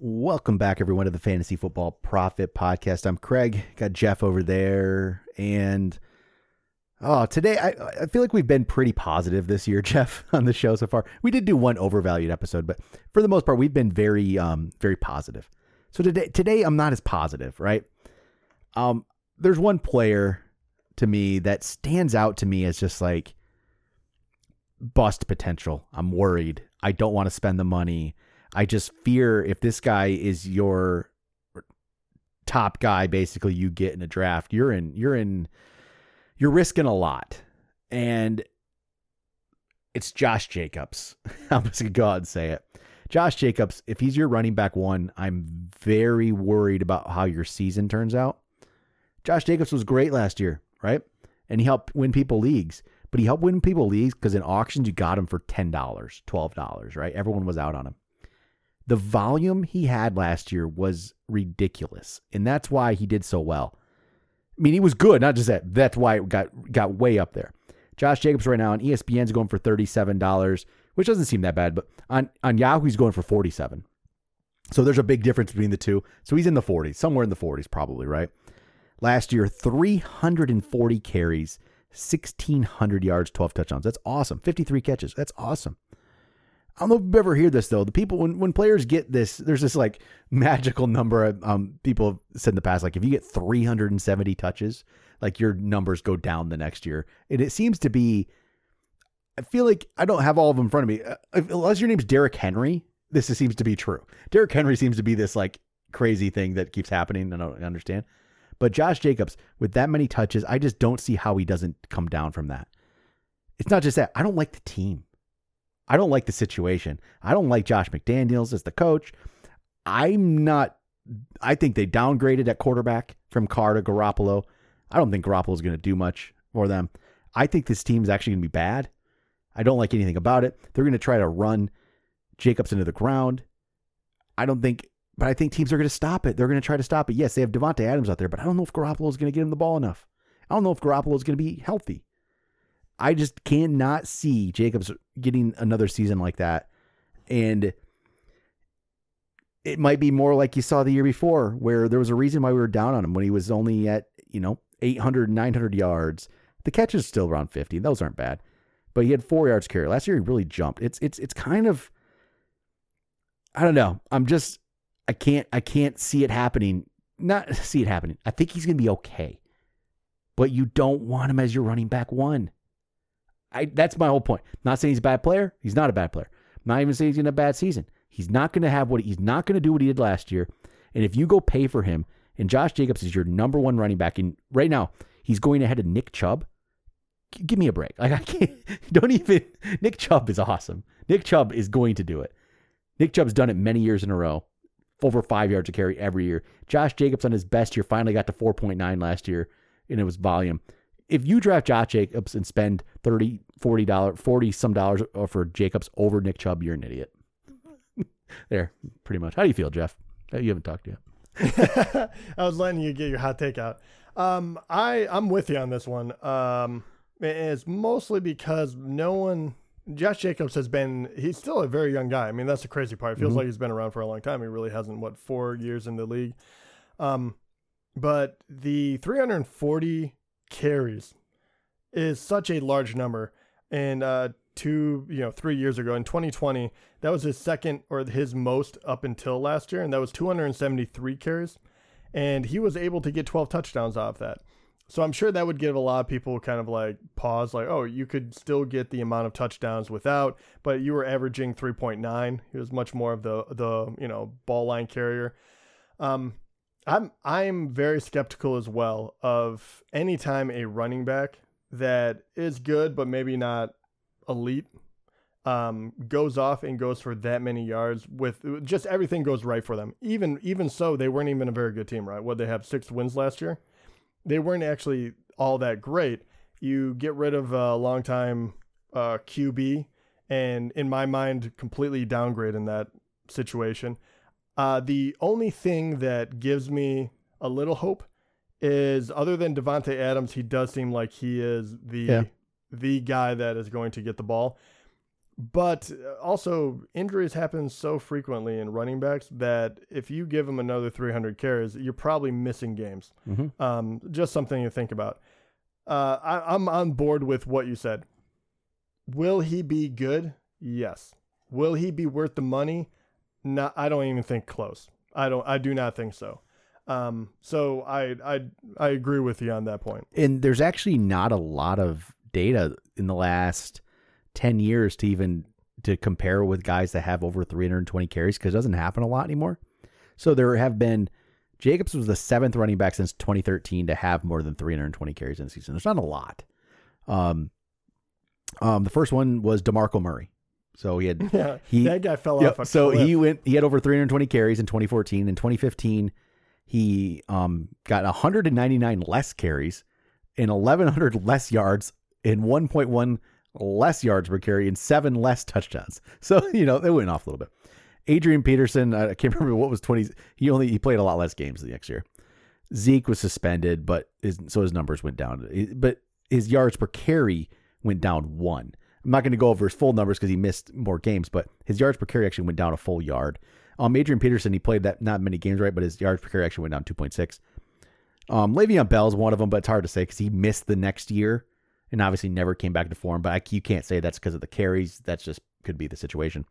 Welcome back, everyone, to the Fantasy Football Prophet Podcast. I'm Craig. Got Jeff over there, and oh, today I I feel like we've been pretty positive this year, Jeff, on the show so far. We did do one overvalued episode, but for the most part, we've been very um very positive. So today today I'm not as positive, right? Um, there's one player to me that stands out to me as just like bust potential. I'm worried. I don't want to spend the money. I just fear if this guy is your top guy basically you get in a draft, you're in you're in you're risking a lot. And it's Josh Jacobs. I'm just gonna go out and say it. Josh Jacobs, if he's your running back one, I'm very worried about how your season turns out. Josh Jacobs was great last year, right? And he helped win people leagues. But he helped win people leagues because in auctions you got him for $10, $12, right? Everyone was out on him the volume he had last year was ridiculous. And that's why he did so well. I mean, he was good, not just that. That's why it got got way up there. Josh Jacobs right now on ESPN's going for $37, which doesn't seem that bad, but on, on Yahoo he's going for 47. So there's a big difference between the two. So he's in the 40s, somewhere in the 40s probably, right? Last year 340 carries, 1600 yards, 12 touchdowns. That's awesome. 53 catches. That's awesome. I don't know if you've ever heard this though. The people when when players get this, there's this like magical number. Um, people have said in the past, like if you get 370 touches, like your numbers go down the next year. And it seems to be. I feel like I don't have all of them in front of me. Uh, unless your name's Derrick Henry, this seems to be true. Derrick Henry seems to be this like crazy thing that keeps happening. I don't understand. But Josh Jacobs, with that many touches, I just don't see how he doesn't come down from that. It's not just that. I don't like the team. I don't like the situation. I don't like Josh McDaniels as the coach. I'm not. I think they downgraded at quarterback from Carr to Garoppolo. I don't think Garoppolo is going to do much for them. I think this team is actually going to be bad. I don't like anything about it. They're going to try to run Jacobs into the ground. I don't think, but I think teams are going to stop it. They're going to try to stop it. Yes, they have Davante Adams out there, but I don't know if Garoppolo is going to get him the ball enough. I don't know if Garoppolo is going to be healthy. I just cannot see Jacobs getting another season like that. And it might be more like you saw the year before, where there was a reason why we were down on him when he was only at, you know, 800, 900 yards. The catches still around 50. Those aren't bad. But he had four yards carry. Last year he really jumped. It's it's it's kind of I don't know. I'm just I can't I can't see it happening. Not see it happening. I think he's gonna be okay. But you don't want him as your running back one. I, that's my whole point. I'm not saying he's a bad player. He's not a bad player. I'm not even saying he's in a bad season. He's not going to have what he's not going to do what he did last year. And if you go pay for him, and Josh Jacobs is your number one running back, and right now he's going ahead of Nick Chubb. Give me a break. Like I can't. Don't even. Nick Chubb is awesome. Nick Chubb is going to do it. Nick Chubb's done it many years in a row, over five yards a carry every year. Josh Jacobs on his best year finally got to 4.9 last year, and it was volume if you draft Josh Jacobs and spend 30 40 dollars 40 some dollars for Jacobs over Nick Chubb, you're an idiot. there, pretty much. How do you feel, Jeff? You haven't talked yet. I was letting you get your hot take out. Um, I I'm with you on this one. Um, it's mostly because no one. Josh Jacobs has been. He's still a very young guy. I mean, that's the crazy part. It feels mm-hmm. like he's been around for a long time. He really hasn't. What four years in the league? Um, but the 340 carries is such a large number. And uh, two, you know, three years ago in 2020, that was his second or his most up until last year, and that was 273 carries. And he was able to get 12 touchdowns off that. So I'm sure that would give a lot of people kind of like pause, like, oh, you could still get the amount of touchdowns without, but you were averaging 3.9. He was much more of the the you know ball line carrier. Um, I'm I'm very skeptical as well of anytime a running back that is good but maybe not elite um, goes off and goes for that many yards with just everything goes right for them. Even even so, they weren't even a very good team, right? What they have six wins last year. They weren't actually all that great. You get rid of a longtime uh, QB, and in my mind, completely downgrade in that situation. Uh, the only thing that gives me a little hope is other than Davante Adams, he does seem like he is the yeah. the guy that is going to get the ball. but uh, also injuries happen so frequently in running backs that if you give them another 300 carries, you're probably missing games. Mhm. Um, just something to think about. Uh, I, I'm on board with what you said. Will he be good? Yes. Will he be worth the money? Not. I don't even think close. I don't. I do not think so. Um, so I I I agree with you on that point. And there's actually not a lot of data in the last 10 years to even to compare with guys that have over 320 carries because it doesn't happen a lot anymore. So there have been Jacobs was the seventh running back since 2013 to have more than 320 carries in a season. There's not a lot. Um, um, the first one was Demarco Murray. So he had Yeah, He- that guy fell Yep. off a so cliff. he went. He had over 320 carries in 2014. In 2015, he um, got 199 less carries and 1,100 less yards and 1.1 less yards per carry and seven less touchdowns. So you know they went off a little bit. Adrian Peterson, I can't remember what was 20. He only he played a lot less games the next year. Zeke was suspended, but his, so his numbers went down. But his yards per carry went down one. I'm not going to go over his full numbers because he missed more games, but his yards per carry actually went down a full yard. Um, Adrian Peterson, he played that not many games, right? But his yards per carry actually went down 2.6. Um, Le'Veon Bell's one of them, but it's hard to say because he missed the next year and obviously never came back to form. But I, you can't say that's because of the carries. That's just could be the situation.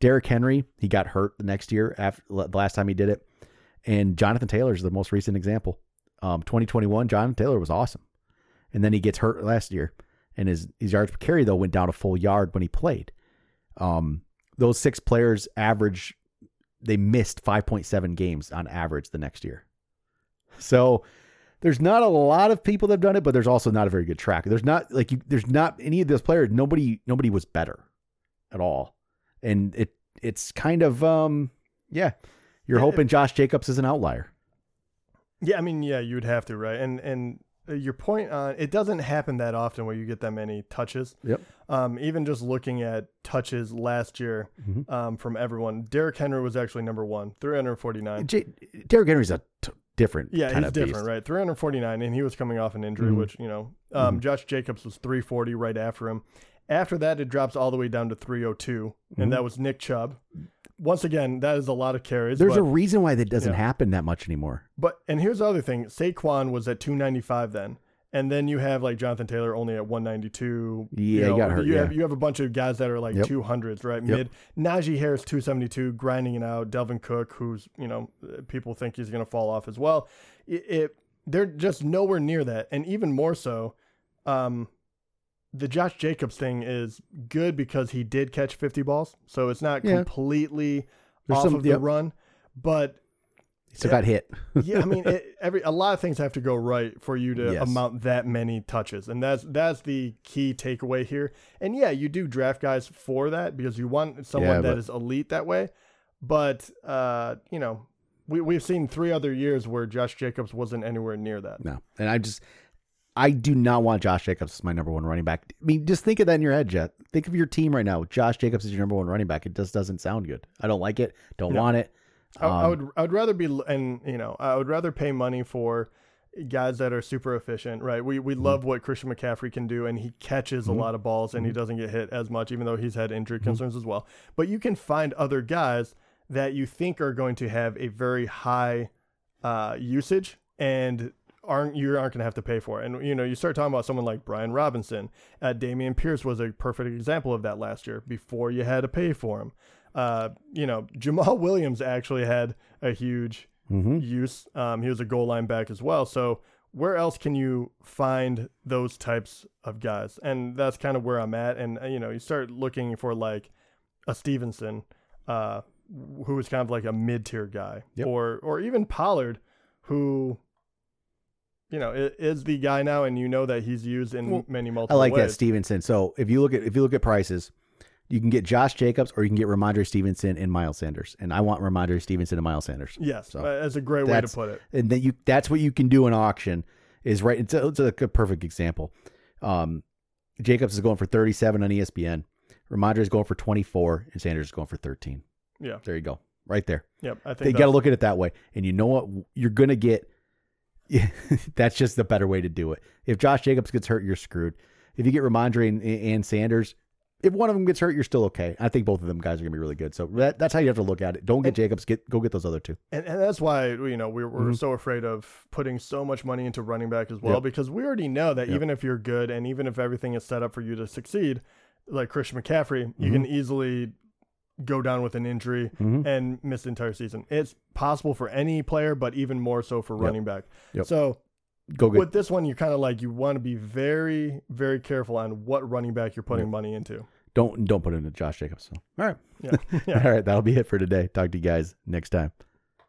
Derrick Henry, he got hurt the next year after the last time he did it, and Jonathan Taylor is the most recent example. Um, 2021, Jonathan Taylor was awesome, and then he gets hurt last year, and his his yards per carry though went down a full yard when he played. Um, those six players average, they missed 5.7 games on average the next year. So there's not a lot of people that have done it, but there's also not a very good track. There's not like you, there's not any of those players. Nobody, nobody was better at all, and it it's kind of um yeah. You're Yeah, hoping Josh Jacobs is an outlier. Yeah, I mean, yeah, you would have to, right? And and your point on it doesn't happen that often where you get that many touches. Yep. Um, even just looking at touches last year Mhm. um, from everyone, Derrick Henry was actually number one, 349. J- Derrick Henry's a t- different. Yeah, he's different, beast. right? 349, and he was coming off an injury, Mhm. which you know, um, Mhm. Josh Jacobs was 340 right after him. After that, it drops all the way down to 302, Mhm. and that was Nick Chubb. Once again, that is a lot of carries. There's but, a reason why that doesn't Yeah. happen that much anymore. but and here's the other thing: Saquon was at 295 then, and then you have like Jonathan Taylor only at 192. Yeah, you know, got hurt, You yeah. have you have a bunch of guys that are like Yep. 200s, right? Yep. Mid. Najee Harris 272, grinding it out. Dalvin Cook, who's you know people think he's going to fall off as well. It, it they're just nowhere near that, and even more so. Um, the Josh Jacobs thing is good because he did catch 50 balls, so it's not Yeah. completely There's off some- of the yep. run, but still got hit. yeah, I mean, it, every a lot of things have to go right for you to Yes. amount that many touches, and that's that's the key takeaway here. And yeah, you do draft guys for that because you want someone Yeah, that but- is elite that way. But uh, you know, we we've seen three other years where Josh Jacobs wasn't anywhere near that. No, and I just I do not want Josh Jacobs as my number one running back. I mean, just think of that in your head, Jeff. Think of your team right now. Josh Jacobs is your number one running back. It just doesn't sound good. I don't like it. Don't No. want it. I, I Um, would I would rather be and you know I would rather pay money for guys that are super efficient, right? We we love what Christian McCaffrey can do, and he catches Mhm. a lot of balls, and he Mhm. doesn't get hit as much, even though he's had injury Mhm. concerns as well. But you can find other guys that you think are going to have a very high uh, usage and aren't you aren't going to have to pay for it. And you know, you start talking about someone like Brian Robinson. Uh, Dameon Pierce was a perfect example of that last year. Before you had to pay for him. Uh, you know, Jamaal Williams actually had a huge mhm. use. Um, he was a goal line back as well. So where else can you find those types of guys? And that's kind of where I'm at. And uh, you know, you start looking for like a Stevenson, uh, who is kind of like a mid tier guy, Yep. or or even Pollard, who. You know, is the guy now, and you know that he's used in Well, many multiple. I like that. Stevenson. So if you look at if you look at prices, you can get Josh Jacobs or you can get Rhamondre Stevenson and Miles Sanders. And I want Rhamondre Stevenson and Miles Sanders. Yes, So, uh, that's a great way to put it. and then you that's what you can do in auction is right it's a, it's a perfect example um jacobs is going for 37 on espn rhamondre is going for 24 and sanders is going for 13 Yeah, there you go right there yep. I think they got to look at it that way and you know what you're gonna get that's just the better way to do it if josh jacobs gets hurt you're screwed if you get rhamondre and, and sanders if one of them gets hurt, you're still okay. I think both of them guys are gonna be really good. So that, that's how you have to look at it. Don't get Jacobs. Get go get those other two. And, and that's why you know we, we're Mhm. so afraid of putting so much money into running back as well Yep. because we already know that Yep. even if you're good and even if everything is set up for you to succeed, like Christian McCaffrey, you Mhm. can easily go down with an injury Mhm. and miss the entire season. It's possible for any player, but even more so for Yep. running back. Yep. So Go get with this one, you're kind of like you want to be very, very careful on what running back you're putting Yep. money into. don't don't put it into Josh Jacobs. So all right, Yeah. yeah. all right, that'll be it for today. Talk to you guys next time.